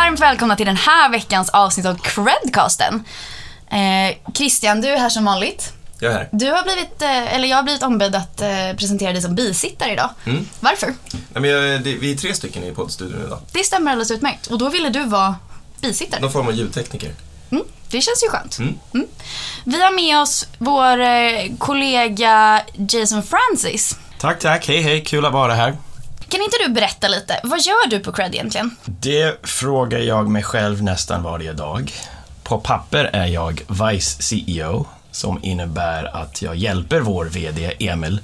Varmt välkomna till den här veckans avsnitt av Credcasten. Eh, Christian, du är här som vanligt. Jag är här. Du har blivit, eh, eller jag har blivit ombedd att eh, presentera dig som bisittare idag. Mm. Varför? Nej, men jag, det, vi är tre stycken i poddstudion idag. Det stämmer alldeles utmärkt. Och då ville du vara bisittare. Någon form av ljudtekniker. Mm, det känns ju skönt. Mm. Mm. Vi har med oss vår eh, kollega Jason Francis. Tack, tack. Hej, hej. Kul att vara här. Kan inte du berätta lite? Vad gör du på Cred egentligen? Det frågar jag mig själv nästan varje dag. På papper är jag Vice CEO, som innebär att jag hjälper vår VD Emil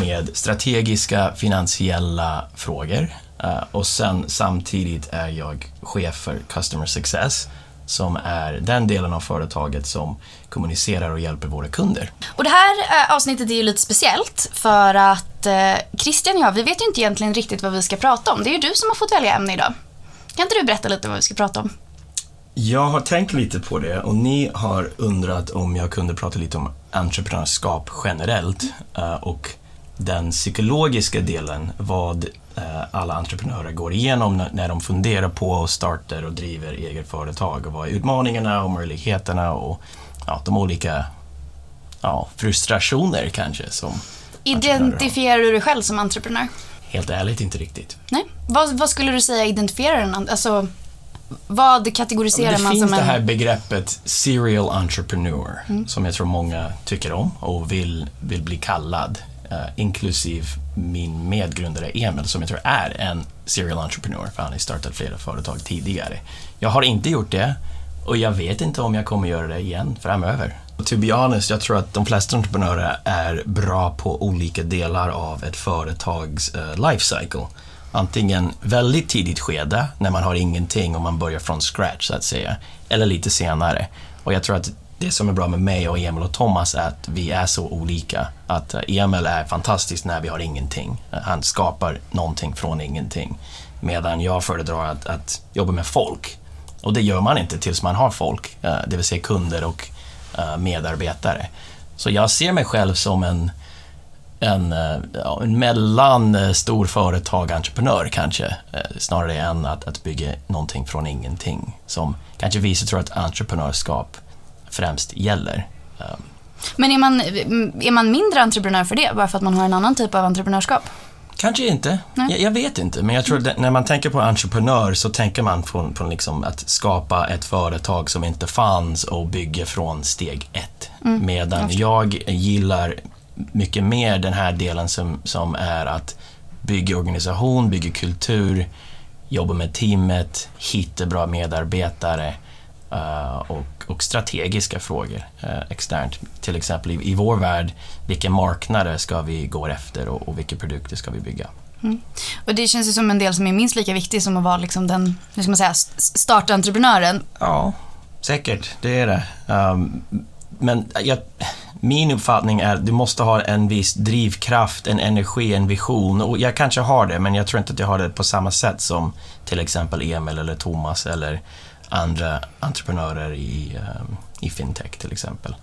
med strategiska finansiella frågor. Eh, och sen samtidigt är jag chef för Customer Success, som är den delen av företaget som kommunicerar och hjälper våra kunder. Och det här eh, avsnittet är ju lite speciellt för att eh, Christian och jag, vi vet ju inte egentligen riktigt vad vi ska prata om. Det är ju du som har fått välja ämne idag. Kan inte du berätta lite vad vi ska prata om? Jag har tänkt lite på det och ni har undrat om jag kunde prata lite om entreprenörskap generellt eh, och den psykologiska delen, vad alla entreprenörer går igenom när- de funderar på och startar och driver eget företag och vad är utmaningarna och möjligheterna och ja, de olika ja, frustrationer kanske som. Identifierar du dig själv som entreprenör? Helt ärligt inte riktigt. Nej. Vad, vad skulle du säga identifierar en Alltså, vad kategoriserar det man finns som det en... här begreppet serial entrepreneur som jag tror många tycker om och vill, vill bli kallad. Eh, inklusive min medgrundare Emil som jag tror är en serial entreprenör, för han har startat flera företag tidigare. Jag har inte gjort det och jag vet inte om jag kommer göra det igen framöver. To be honest, jag tror att de flesta entreprenörer är bra på olika delar av ett företags uh, life cycle. Antingen väldigt tidigt skede, när man har ingenting och man börjar från scratch så att säga, eller lite senare. Och jag tror att det som är bra med mig och Emil och Thomas är att vi är så olika. Att eh, Emil är fantastisk när vi har ingenting. Han skapar någonting från ingenting. Medan jag föredrar att, att jobba med folk. Och det gör man inte tills man har folk, eh, det vill säga kunder och eh, medarbetare. Så jag ser mig själv som en, en, en mellan stor företag, entreprenör kanske, snarare än att, att bygga någonting från ingenting. Som kanske vissa tror att entreprenörskap främst gäller. Eh, Men är man, är man mindre entreprenör för det, bara för att man har en annan typ av entreprenörskap? Kanske inte. Jag, jag vet inte. Men jag tror att när man tänker på entreprenör så tänker man från, från liksom att skapa ett företag som inte fanns och bygga från steg ett. Medan jag gillar mycket mer den här delen som, som är att bygga organisation, bygga kultur, jobba med teamet, hitta bra medarbetare och, och strategiska frågor eh, externt. Till exempel i, i vår värld, vilka marknader ska vi gå efter och, och vilka produkter ska vi bygga? Och det känns ju som en del som är minst lika viktig som att vara liksom den, hur ska man säga, startentreprenören. Ja, säkert. Det är det. Um, men jag, min uppfattning är att du måste ha en viss drivkraft, en energi, en vision. Och jag kanske har det, men jag tror inte att jag har det på samma sätt som till exempel Emil eller Thomas eller andra entreprenörer i, um, i fintech till exempel.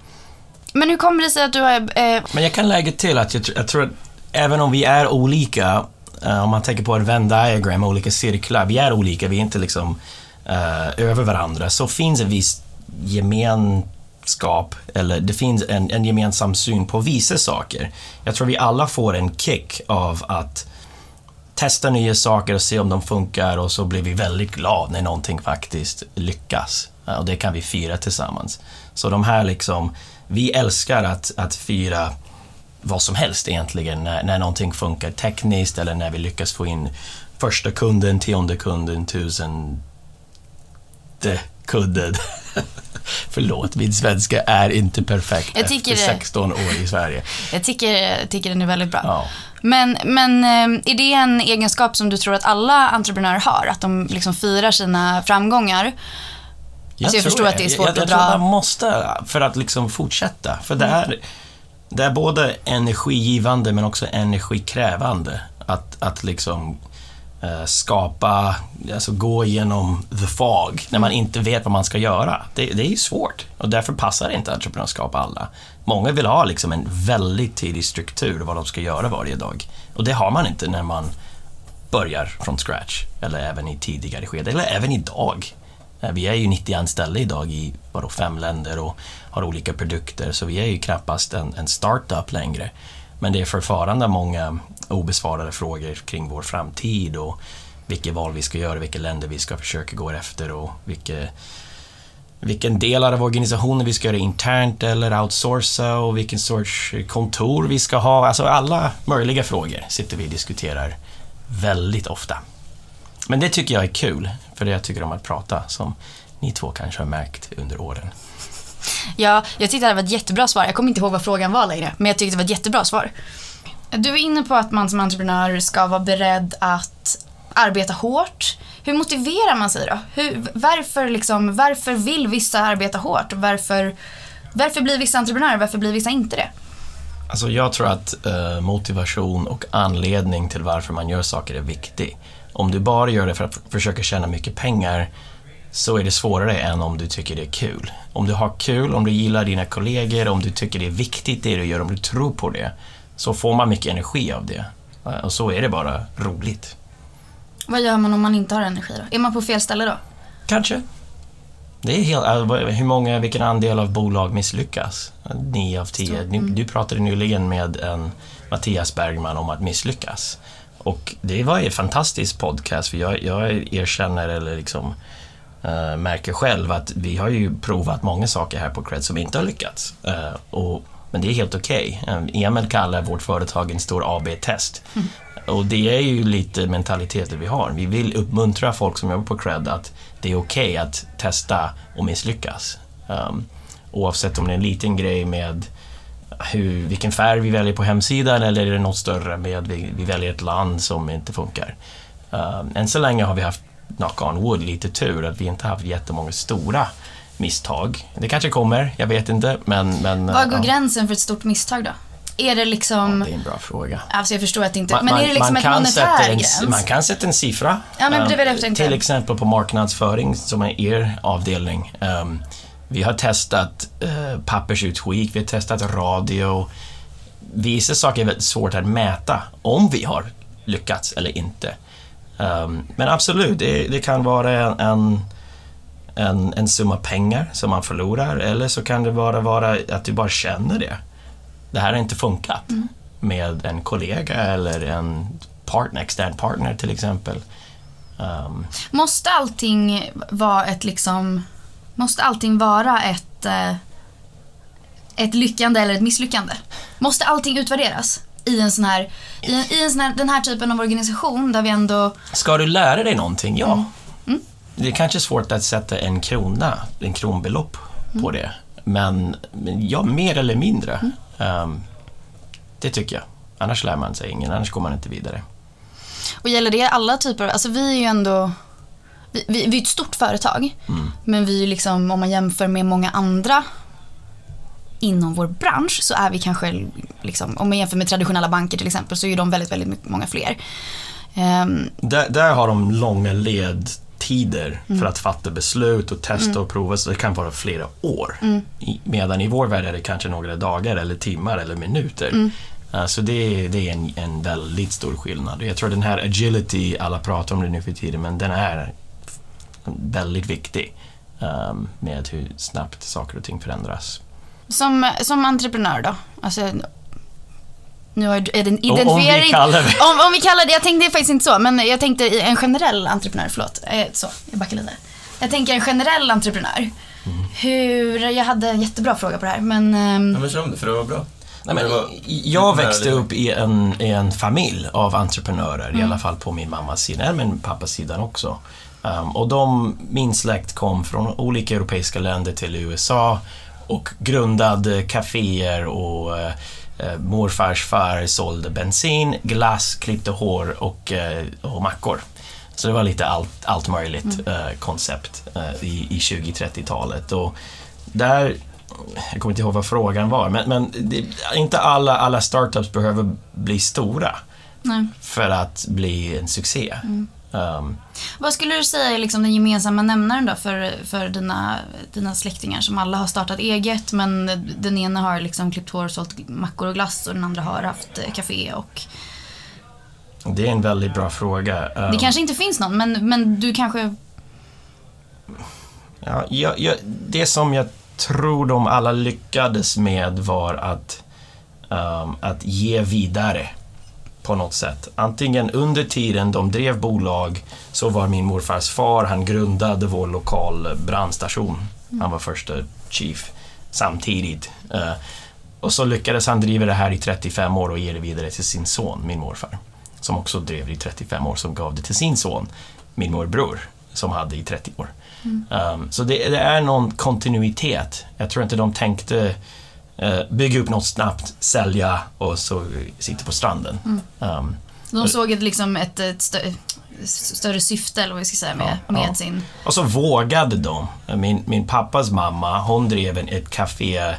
Men hur kommer det sig att du har... Eh, Men jag kan lägga till att jag, jag tror att även om vi är olika, eh, om man tänker på ett Venn diagram, olika cirklar, vi är olika, vi är inte liksom eh, över varandra, så finns en viss gemenskap, eller det finns en, en gemensam syn på vissa saker. Jag tror vi alla får en kick av att testa nya saker och se om de funkar och så blir vi väldigt glada när någonting faktiskt lyckas. Och det kan vi fira tillsammans. Så de här liksom, vi älskar att, att fira vad som helst egentligen, när, när någonting funkar tekniskt eller när vi lyckas få in första kunden, tionde kunden, tusende kunden. Förlåt, min svenska är inte perfekt Jag tycker efter det. 16 år i Sverige. jag tycker, tycker den är väldigt bra. Ja. Men, men eh, är det en egenskap som du tror att alla entreprenörer har? Att de liksom firar sina framgångar? Alltså, jag tror förstår att det är svårt jag, jag att tror dra- man måste för att liksom fortsätta. För det är, det är både energigivande men också energikrävande att, att liksom eh, skapa, alltså gå igenom the fog när man inte vet vad man ska göra. Det, det är ju svårt och därför passar inte entreprenörskap alla. Många vill ha liksom en väldigt tidig struktur vad de ska göra varje dag och det har man inte när man börjar från scratch. Eller även i tidigare skede, eller även idag. Eh, vi är ju 90 anställda idag i vadå, fem länder och har olika produkter, så vi är ju knappast en, en startup längre. Men det är fortfarande många obesvarade frågor kring vår framtid och vilka val vi ska göra, vilka länder vi ska försöka gå efter och vilka, vilken del av organisationen vi ska göra internt eller outsourca och vilken sorts kontor vi ska ha. Alltså alla möjliga frågor sitter vi och diskuterar väldigt ofta. Men det tycker jag är kul, för det jag tycker om att prata, som ni två kanske har märkt under åren. Ja, jag tyckte det var ett jättebra svar. Jag kommer inte ihåg vad frågan var längre, men jag tyckte det var ett jättebra svar. Du är inne på att man som entreprenör ska vara beredd att arbeta hårt. Hur motiverar man sig då? Hur, varför, liksom, varför vill vissa arbeta hårt? Varför, varför blir vissa entreprenörer? Varför blir vissa inte det? Alltså jag tror att eh, motivation och anledning till varför man gör saker är viktig. Om du bara gör det för att försöka tjäna mycket pengar så är det svårare än om du tycker det är kul. Om du har kul, om du gillar dina kollegor, om du tycker det är viktigt det du gör, om du tror på det, så får man mycket energi av det. Eh, och så är det bara roligt. Vad gör man om man inte har energi då? Är man på fel ställe då? Kanske. Det är helt, äh, vad- hur många, vilken andel av bolag misslyckas? Nio av tio. Stor. Du, Mm. du pratade nyligen med en Mattias Bergman om att misslyckas. Och det var ju en fantastisk podcast för jag, jag erkänner eller liksom eh, märker själv att vi har ju provat många saker här på Cred som inte har lyckats. Eh, och, men det är helt okej. Eh, Emil kallar vårt företag en stor AB-test. Och det är ju lite mentaliteten vi har. Vi vill uppmuntra folk som jobbar på Cred att det är okej att testa och misslyckas. Um, oavsett om det är en liten grej med hur, vilken färg vi väljer på hemsidan eller är det något större med vi, vi väljer ett land som inte funkar. Um, än så länge har vi haft, knock on wood, lite tur att vi inte haft jättemånga stora misstag. Det kanske kommer, jag vet inte, men... men Var går ja, gränsen för ett stort misstag då? Är det liksom... det är en bra fråga. Alltså jag förstår att det inte... men är det liksom ett kan monetär en, gräns? Man kan sätta en siffra. Ja, men det det tänkte. Till exempel på marknadsföring, som är er avdelning. Ehm, vi har testat uh, pappersutskick, vi har testat radio. Vissa saker är väldigt svårt att mäta om vi har lyckats eller inte. Ehm, men absolut, det, det kan vara en, en, en summa pengar som man förlorar eller så kan det bara vara att du bara känner det. Det här har inte funkat Mm. med en kollega eller en partner, extern partner till exempel. Ehm, Måste allting vara ett liksom... Måste allting vara ett... Eh, ett lyckande eller ett misslyckande? Måste allting utvärderas? I en sån här... I, en, i en sån här, den här typen av organisation där vi ändå... Ska du lära dig någonting? Ja. Mm. Det är kanske svårt att sätta en krona, en kronbelopp på Mm. det. Men, men ja, mer eller mindre. Ehm, det tycker jag. Annars lär man sig ingen, annars går man inte vidare. Och gäller det alla typer av... Alltså vi är ju ändå... Vi, vi, vi är ett stort företag. Men vi är liksom, om man jämför med många andra inom vår bransch så är vi kanske, liksom, om man jämför med traditionella banker till exempel, så är de väldigt, väldigt många fler. Ehm, Där, där har de långa ledtider Mm. för att fatta beslut och testa och prova, så det kan vara flera år. Mm. I, medan i vår värld är det kanske några dagar eller timmar eller minuter. Mm. Uh, Så det, det är en, en väldigt stor skillnad. Jag tror den här agility, alla pratar om det nu för tiden, men den är väldigt viktig um, med hur snabbt saker och ting förändras. som, som entreprenör då? Alltså, nu har, är det en Och om identifiering... vi kallar det... Om, om vi kallar det, jag tänkte faktiskt inte så, men jag tänkte i en generell entreprenör, förlåt. Eh, så, jag backar lite. Jag tänker en generell entreprenör. Mm. Hur, jag hade en jättebra fråga på det här, men... ehm, Ja, men kör om det, för det var bra. Nej, men var jag växte upp i en, i en familj av entreprenörer, Mm. i alla fall på min mammas sida, men pappas sidan också. Um, och de, min släkt kom från olika europeiska länder till USA och grundade kaféer och eh, morfars far sålde bensin, glass, klippte hår och, eh, och mackor. Så det var lite allt, allt möjligt eh, koncept eh, i, i 20-30-talet. Och där, jag kommer inte ihåg vad frågan var, men, men det, inte alla, alla startups behöver bli stora nej. för att bli en succé. Um, Vad skulle du säga är liksom den gemensamma nämnaren då för, för dina, dina släktingar som alla har startat eget men den ena har liksom klippt hår, sålt mackor och glass och den andra har haft eh, café och... Det är en väldigt bra fråga. Det Um, kanske inte finns någon, men, men du kanske... Ja, jag, jag, det som jag tror de alla lyckades med var att, ehm, att ge vidare på något sätt. Antingen under tiden de drev bolag så var min morfars far, han grundade vår lokal brandstation. Han var första chief samtidigt. Eh, och så lyckades han driva det här i 35 år och ge det vidare till sin son, min morfar. Som också drev det i 35 år, som gav det till sin son, min morbror, som hade i 30 år. Um, så det, det är någon kontinuitet. Jag tror inte de tänkte bygga upp något snabbt, sälja och så sitta på stranden. Um, De såg ett, liksom ett, ett stö, större syfte, eller vad vi ska säga, med, Ja, med ja. sin... och så vågade de. Min, min pappas mamma, hon drev en, ett café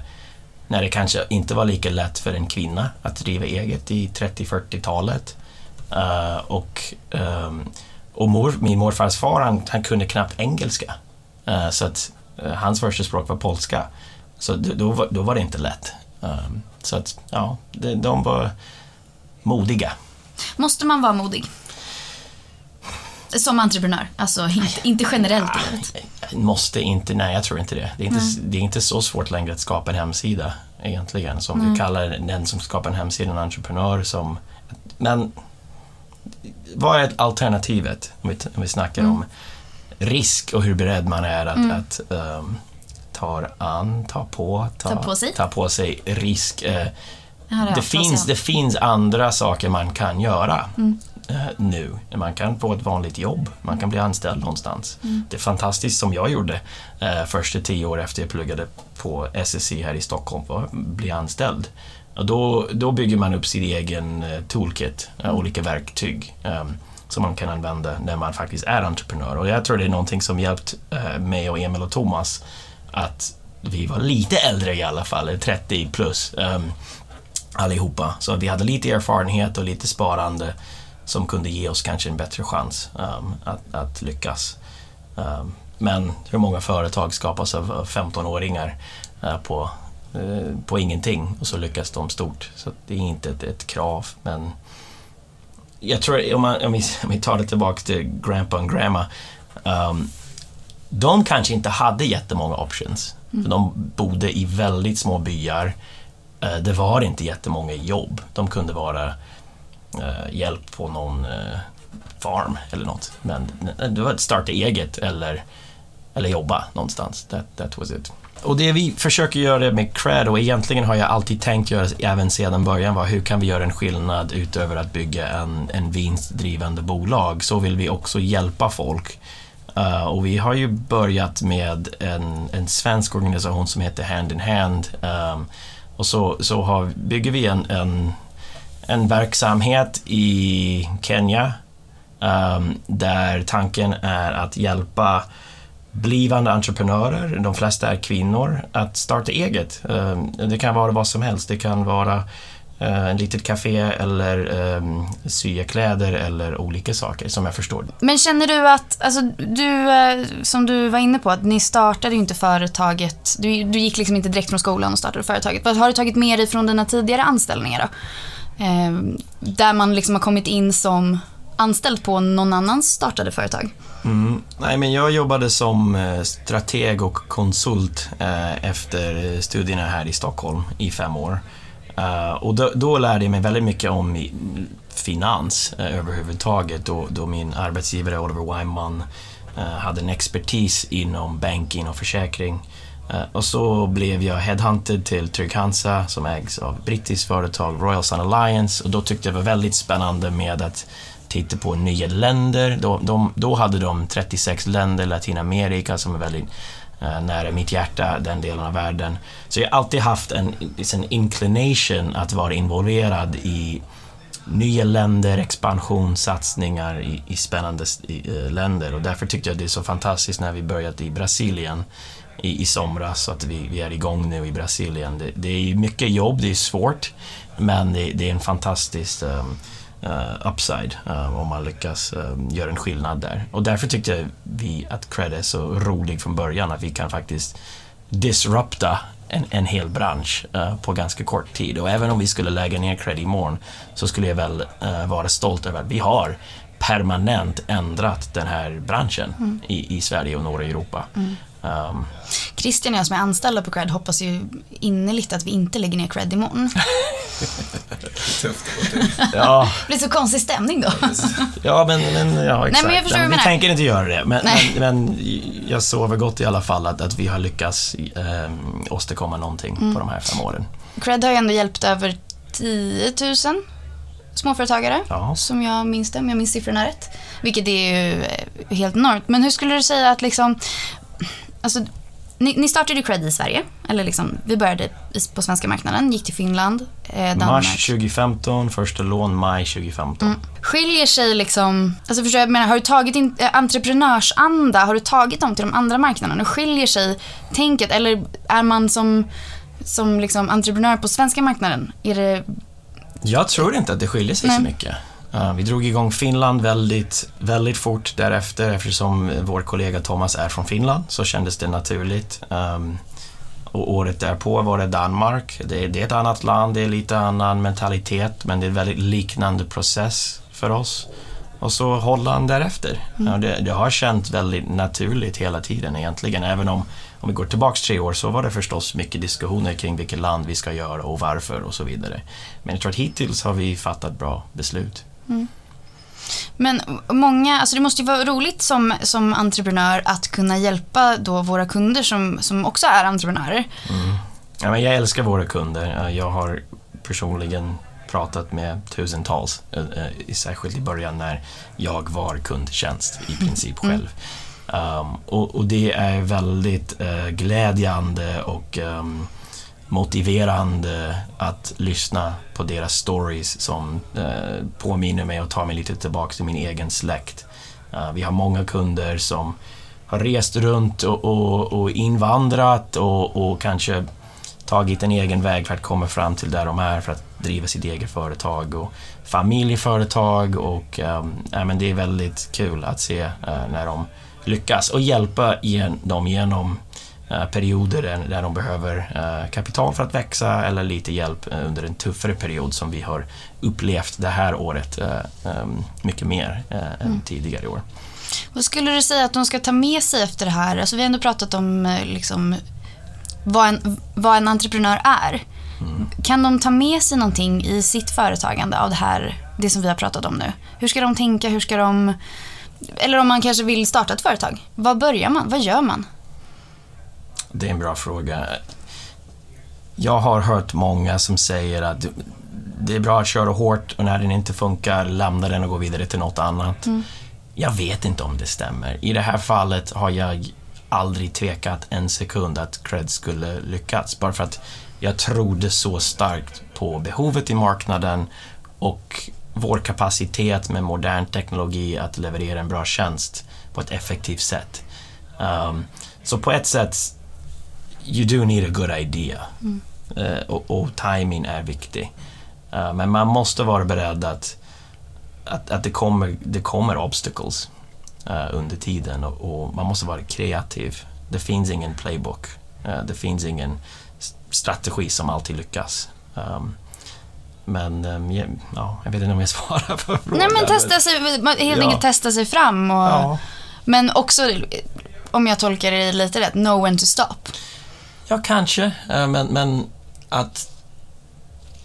när det kanske inte var lika lätt för en kvinna att driva eget i 30-40-talet. Eh, och ehm, och mor, min morfars far, han, han kunde knappt engelska. Eh, så att eh, hans första språk var polska. Så då, var- då var det inte lätt. Ehm, så att, ja, de, var modiga. Måste man vara modig? Som entreprenör, alltså inte, inte generellt livet. Måste inte, nej jag tror inte det. Det är inte, det är inte så svårt längre att skapa en hemsida egentligen. Som vi kallar den som skapar en hemsida en entreprenör som... Men vad är alternativet om vi, om vi snackar om risk och hur beredd man är att, att um, ta an, ta på, ta, Ta på sig. ta på sig risk. Eh, det, avtal, finns, det finns andra saker man kan göra eh, nu. Man kan få ett vanligt jobb, man kan bli anställd någonstans. Det är fantastiskt som jag gjorde eh, första tio år efter jag pluggade på SSC här i Stockholm, var att bli anställd. Och då, då bygger man upp sin egen eh, toolkit, eh, olika verktyg eh, som man kan använda när man faktiskt är entreprenör. Och jag tror det är någonting som hjälpt eh, mig och Emil och Thomas att vi var lite äldre i alla fall, 30 plus. um, allihopa. Så vi hade lite erfarenhet och lite sparande som kunde ge oss kanske en bättre chans um, att, att lyckas. Um, men hur många företag skapas av, av 15-åringar uh, eh, på, uh, på ingenting och så lyckas de stort. Så det är inte ett, ett krav, men jag tror, om, man, om, vi, om vi tar det tillbaka till Grandpa och Grandma, um, de kanske inte hade jättemånga options. För de bodde i väldigt små byar. Eh, Det var inte jättemånga jobb. De kunde vara eh, hjälp på någon eh, farm eller något. Men det var att starta eget eller, eller jobba någonstans. That, that was it. Och det vi försöker göra med Cred, och egentligen har jag alltid tänkt göra även sedan början, var hur kan vi göra en skillnad utöver att bygga en, en vinstdrivande bolag? Så vill vi också hjälpa folk. Uh, och vi har ju börjat med en, en svensk organisation som heter Hand in Hand. Um, och så, så har, bygger vi en, en, en verksamhet i Kenya um, där tanken är att hjälpa blivande entreprenörer, de flesta är kvinnor, att starta eget. Um, det kan vara vad som helst. Det kan vara uh, en litet café eller um, sya kläder eller olika saker som jag förstår. Men känner du att, alltså du, eh, som du var inne på, att ni startade ju inte företaget, du, du gick liksom inte direkt från skolan och startade företaget. Vad har du tagit med dig från dina tidigare anställningar då? Eh, där man liksom har kommit in som anställd på någon annans startade företag. Mm. Nej, men jag jobbade som eh, strateg och konsult eh, efter studierna här i Stockholm i fem år. Eh, och då, då lärde jag mig väldigt mycket om finans eh, överhuvudtaget då, då min arbetsgivare Oliver Wyman eh, hade en expertis inom banking och försäkring. Och så blev jag headhunted till Trygg-Hansa som ägs av brittiskt företag Royal Sun Alliance och då tyckte jag det var väldigt spännande med att titta på nya länder. Då, de, då hade de 36 länder, Latinamerika som är väldigt Eh, nära mitt hjärta, den delen av världen. Så jag har alltid haft en, en inclination att vara involverad i nya länder, expansion, satsningar i, i spännande i, uh, länder och därför tyckte jag det är så fantastiskt när vi började i Brasilien i, i somras, så att vi, vi är igång nu i Brasilien. Det, det är mycket jobb, det är svårt, men det, det är en fantastisk um, eh, upside eh, om man lyckas eh, göra en skillnad där. Och därför tyckte vi att Cred är så rolig från början, att vi kan faktiskt disrupta en, en hel bransch på ganska kort tid. Och även om vi skulle lägga ner Cred imorgon så skulle jag väl vara stolt över att vi har permanent ändrat den här branschen i, i Sverige och norra Europa. Um, Christian och jag som är anställda på Cred hoppas ju innerligt att vi inte lägger ner Cred imorgon. Tufft ja, Det blir så konstig stämning då. ja, men, men, ja, exakt. men jag förstår vad du vi menar. tänker inte göra det. Men, Nej. men, men jag sover gott i alla fall att, att vi har lyckats eh, åstadkomma någonting Mm. på de här fem åren. Cred har ju ändå hjälpt över 10 000 småföretagare. Ja. Som jag minns det, om jag minns siffrorna rätt. Vilket är ju helt enormt. Men hur skulle du säga att liksom... Alltså, ni, ni startade Cred i Sverige. Eller liksom, vi började på svenska marknaden, gick till Finland, eh, Danmark. Mars 2015, första lån maj 2015. Mm. Skiljer sig liksom, alltså förstår jag, jag menar, har du tagit in, eh, entreprenörsanda, har du tagit dem till de andra marknaderna? Skiljer sig tänket eller är man som, som liksom entreprenör på svenska marknaden, är det, Jag tror inte att det skiljer sig så Nej. mycket. Uh, vi drog igång Finland väldigt, väldigt fort därefter eftersom vår kollega Thomas är från Finland så kändes det naturligt. Um, och året därpå var det Danmark. Det, det är ett annat land, det är lite annan mentalitet men det är en väldigt liknande process för oss. Och så Holland därefter. Ja, det, det har känts väldigt naturligt hela tiden egentligen. Även om, om vi går tillbaks tre år så var det förstås mycket diskussioner kring vilket land vi ska göra och varför och så vidare. Men jag tror att hittills har vi fattat bra beslut. Men många, alltså det måste ju vara roligt som, som entreprenör att kunna hjälpa då våra kunder som, som också är entreprenörer. Ja, men jag älskar våra kunder. Jag har personligen pratat med tusentals, eh, eh, särskilt i början när jag var kundtjänst i princip själv. Um, och, och det är väldigt eh, glädjande och ehm, motiverande att lyssna på deras stories som eh, påminner mig och tar mig lite tillbaka till min egen släkt. Uh, vi har många kunder som har rest runt och, och, och invandrat och, och kanske tagit en egen väg för att komma fram till där de är för att driva sitt eget företag och familjeföretag och um, ja, men det är väldigt kul att se uh, när de lyckas och hjälpa igen, dem genom perioder där, där de behöver eh, kapital för att växa eller lite hjälp eh, under en tuffare period som vi har upplevt det här året eh, em, mycket mer eh, än tidigare år. Vad skulle du säga att de ska ta med sig efter det här? Alltså vi har ändå pratat om eh, liksom, vad, en, vad en entreprenör är. Kan de ta med sig någonting i sitt företagande av det här, det som vi har pratat om nu? Hur ska de tänka? Hur ska de... Eller om man kanske vill starta ett företag. Vad börjar man? Vad gör man? Det är en bra fråga. Jag har hört många som säger att det är bra att köra hårt och när den inte funkar, lämna den och gå vidare till något annat. Jag vet inte om det stämmer. I det här fallet har jag aldrig tvekat en sekund att Cred skulle lyckas. Bara för att jag trodde så starkt på behovet i marknaden och vår kapacitet med modern teknologi att leverera en bra tjänst på ett effektivt sätt. Um, så på ett sätt, you do need a good idea. Eh, och, och timing är viktig. Eh, men man måste vara beredd att, att, att det, kommer, det kommer obstacles eh, under tiden och, och man måste vara kreativ. Det finns ingen playbook. Det finns ingen strategi som alltid lyckas. Um, men ehm, ja, ja, jag vet inte om jag svarar på frågan. Nej men testa sig, man- helt Ja. enkelt testa sig fram. Och, Ja. Men också, om jag tolkar det lite rätt, know when to stop. Ja, kanske. Eh, Men, men att,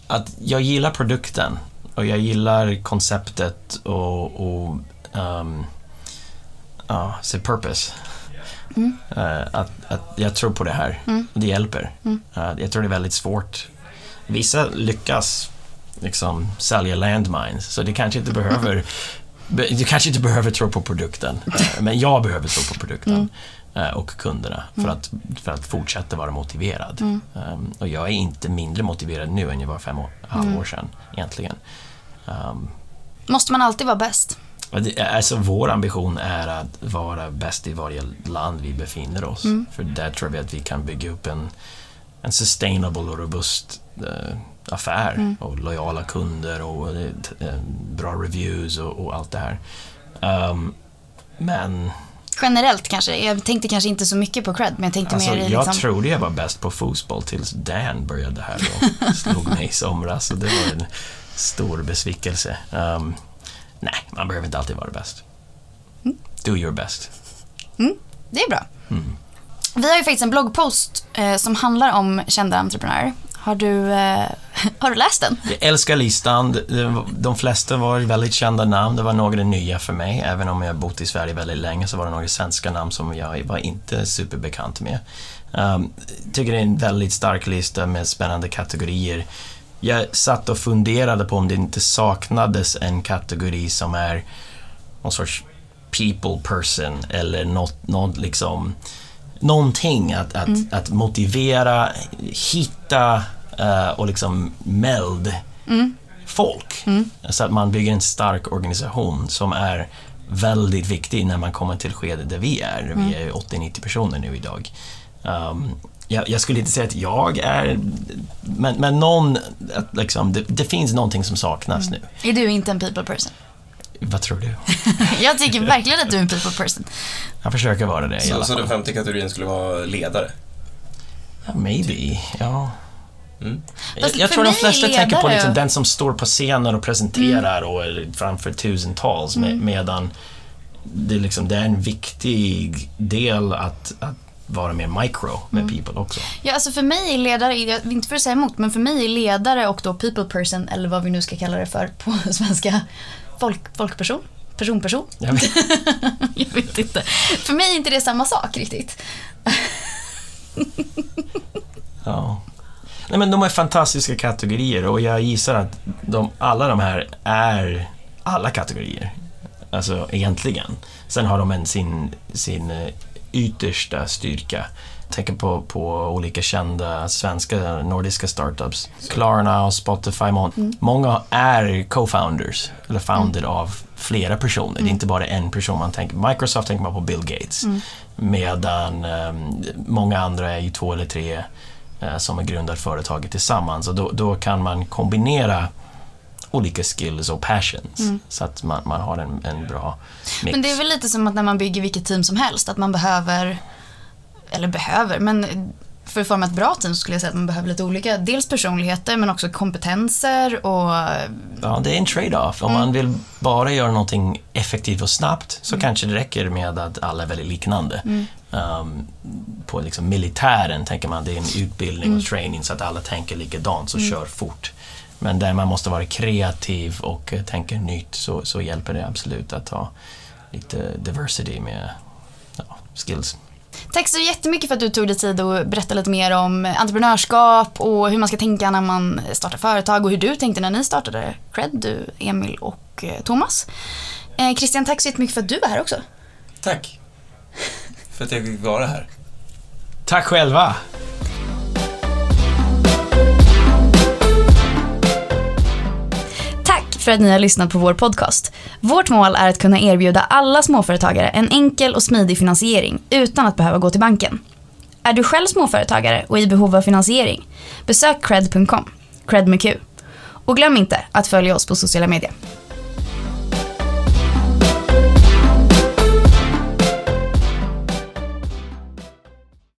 att jag gillar produkten och jag gillar konceptet och, och um, ja, se purpose. Eh, att, att jag tror på det här. Det hjälper. Eh, jag tror det är väldigt svårt. Vissa lyckas liksom sälja landmines, så det kanske inte behöver be- du kanske inte behöver tro på produkten, men jag behöver tro på produkten eh, och kunderna för, att, för att fortsätta vara motiverad. Um, och jag är inte mindre motiverad nu än jag var fem år, halvår sedan egentligen. Um, Måste man alltid vara bäst? och alltså vår ambition är att vara bäst i varje land vi befinner oss. För där tror vi att vi kan bygga upp en, en sustainable och robust eh, affär och lojala kunder och eh, eh, bra reviews och, och allt det här. Um, men Generellt kanske. Jag tänkte kanske inte så mycket på cred, men jag tänkte Alltså, mer i jag liksom... trodde jag var bäst på fotboll tills Dan började här och slog mig i somras. Och det var en stor besvikelse. Um, nej, man behöver inte alltid vara bäst. Do your best. Det är bra. Vi har ju faktiskt en bloggpost eh, som handlar om kända entreprenörer. Har du, eh, har du läst den? Jag älskar listan. De- flesta var väldigt kända namn. Det var några nya för mig. Även om jag bott i Sverige väldigt länge så var det några svenska namn som jag var inte superbekant med. Um, tycker det är en väldigt stark lista med spännande kategorier. Jag satt och funderade på om det inte saknades en kategori som är någon sorts people person eller något, något liksom någonting att, att, att motivera, hitta eh, och liksom meld folk. Så att man bygger en stark organisation som är väldigt viktig när man kommer till skedet där vi är. Vi är 80-90 personer nu idag. Um, jag, jag skulle inte säga att jag är, men, men någon, liksom, det, det finns någonting som saknas nu. Är du inte en people person? Vad tror du? Jag tycker verkligen att du är en people person. Jag försöker vara det i Så, alla så fall. den femte kategorin skulle vara ledare? Ja, maybe, ja. Mm. Jag för tror de flesta tänker på liksom den som står på scenen och presenterar och är framför tusentals med, medan det, är liksom, det är en viktig del att, att vara mer micro med people också. Ja, alltså för mig är ledare, jag inte för att säga emot, men för mig är ledare och då people person, eller vad vi nu ska kalla det för på svenska, folk, folkperson? Personperson? Jag vet, Jag vet inte. För mig är inte det samma sak riktigt. ja. Nej, men de är fantastiska kategorier och jag gissar att de, alla de här är alla kategorier. Alltså egentligen. Sen har de en sin, sin eh, yttersta styrka. Tänker på, på olika kända svenska, nordiska startups. Klarna och Spotify. Må, Många är co-founders, eller founded av flera personer. Det är inte bara en person man tänker Microsoft tänker man på Bill Gates. Medan ehm, många andra är ju två eller tre eh, som har grundat företaget tillsammans. Och då, då kan man kombinera olika skills och passions så att man, man har en, en bra mix. Men det är väl lite som att när man bygger vilket team som helst, att man behöver, eller behöver, men för att forma ett bra team skulle jag säga att man behöver lite olika, dels personligheter men också kompetenser och Ja, det är en trade-off. Om man vill bara göra någonting effektivt och snabbt så kanske det räcker med att alla är väldigt liknande. Um, på liksom militären tänker man det är en utbildning och training så att alla tänker likadant, så kör fort. Men där man måste vara kreativ och eh, tänka nytt så, så hjälper det absolut att ha lite diversity med ja, skills. Tack så jättemycket för att du tog dig tid att berätta lite mer om entreprenörskap och hur man ska tänka när man startar företag och hur du tänkte när ni startade Cred, du, Emil och eh, Thomas. Eh, Christian, tack så jättemycket för att du var här också. Tack för att jag fick vara här. Tack själva! För att ni har lyssnat på vår podcast. Vårt mål är att kunna erbjuda alla småföretagare en enkel och smidig finansiering utan att behöva gå till banken. Är du själv småföretagare och i behov av finansiering? Besök cred.com, cred med Q. Och glöm inte att följa oss på sociala medier.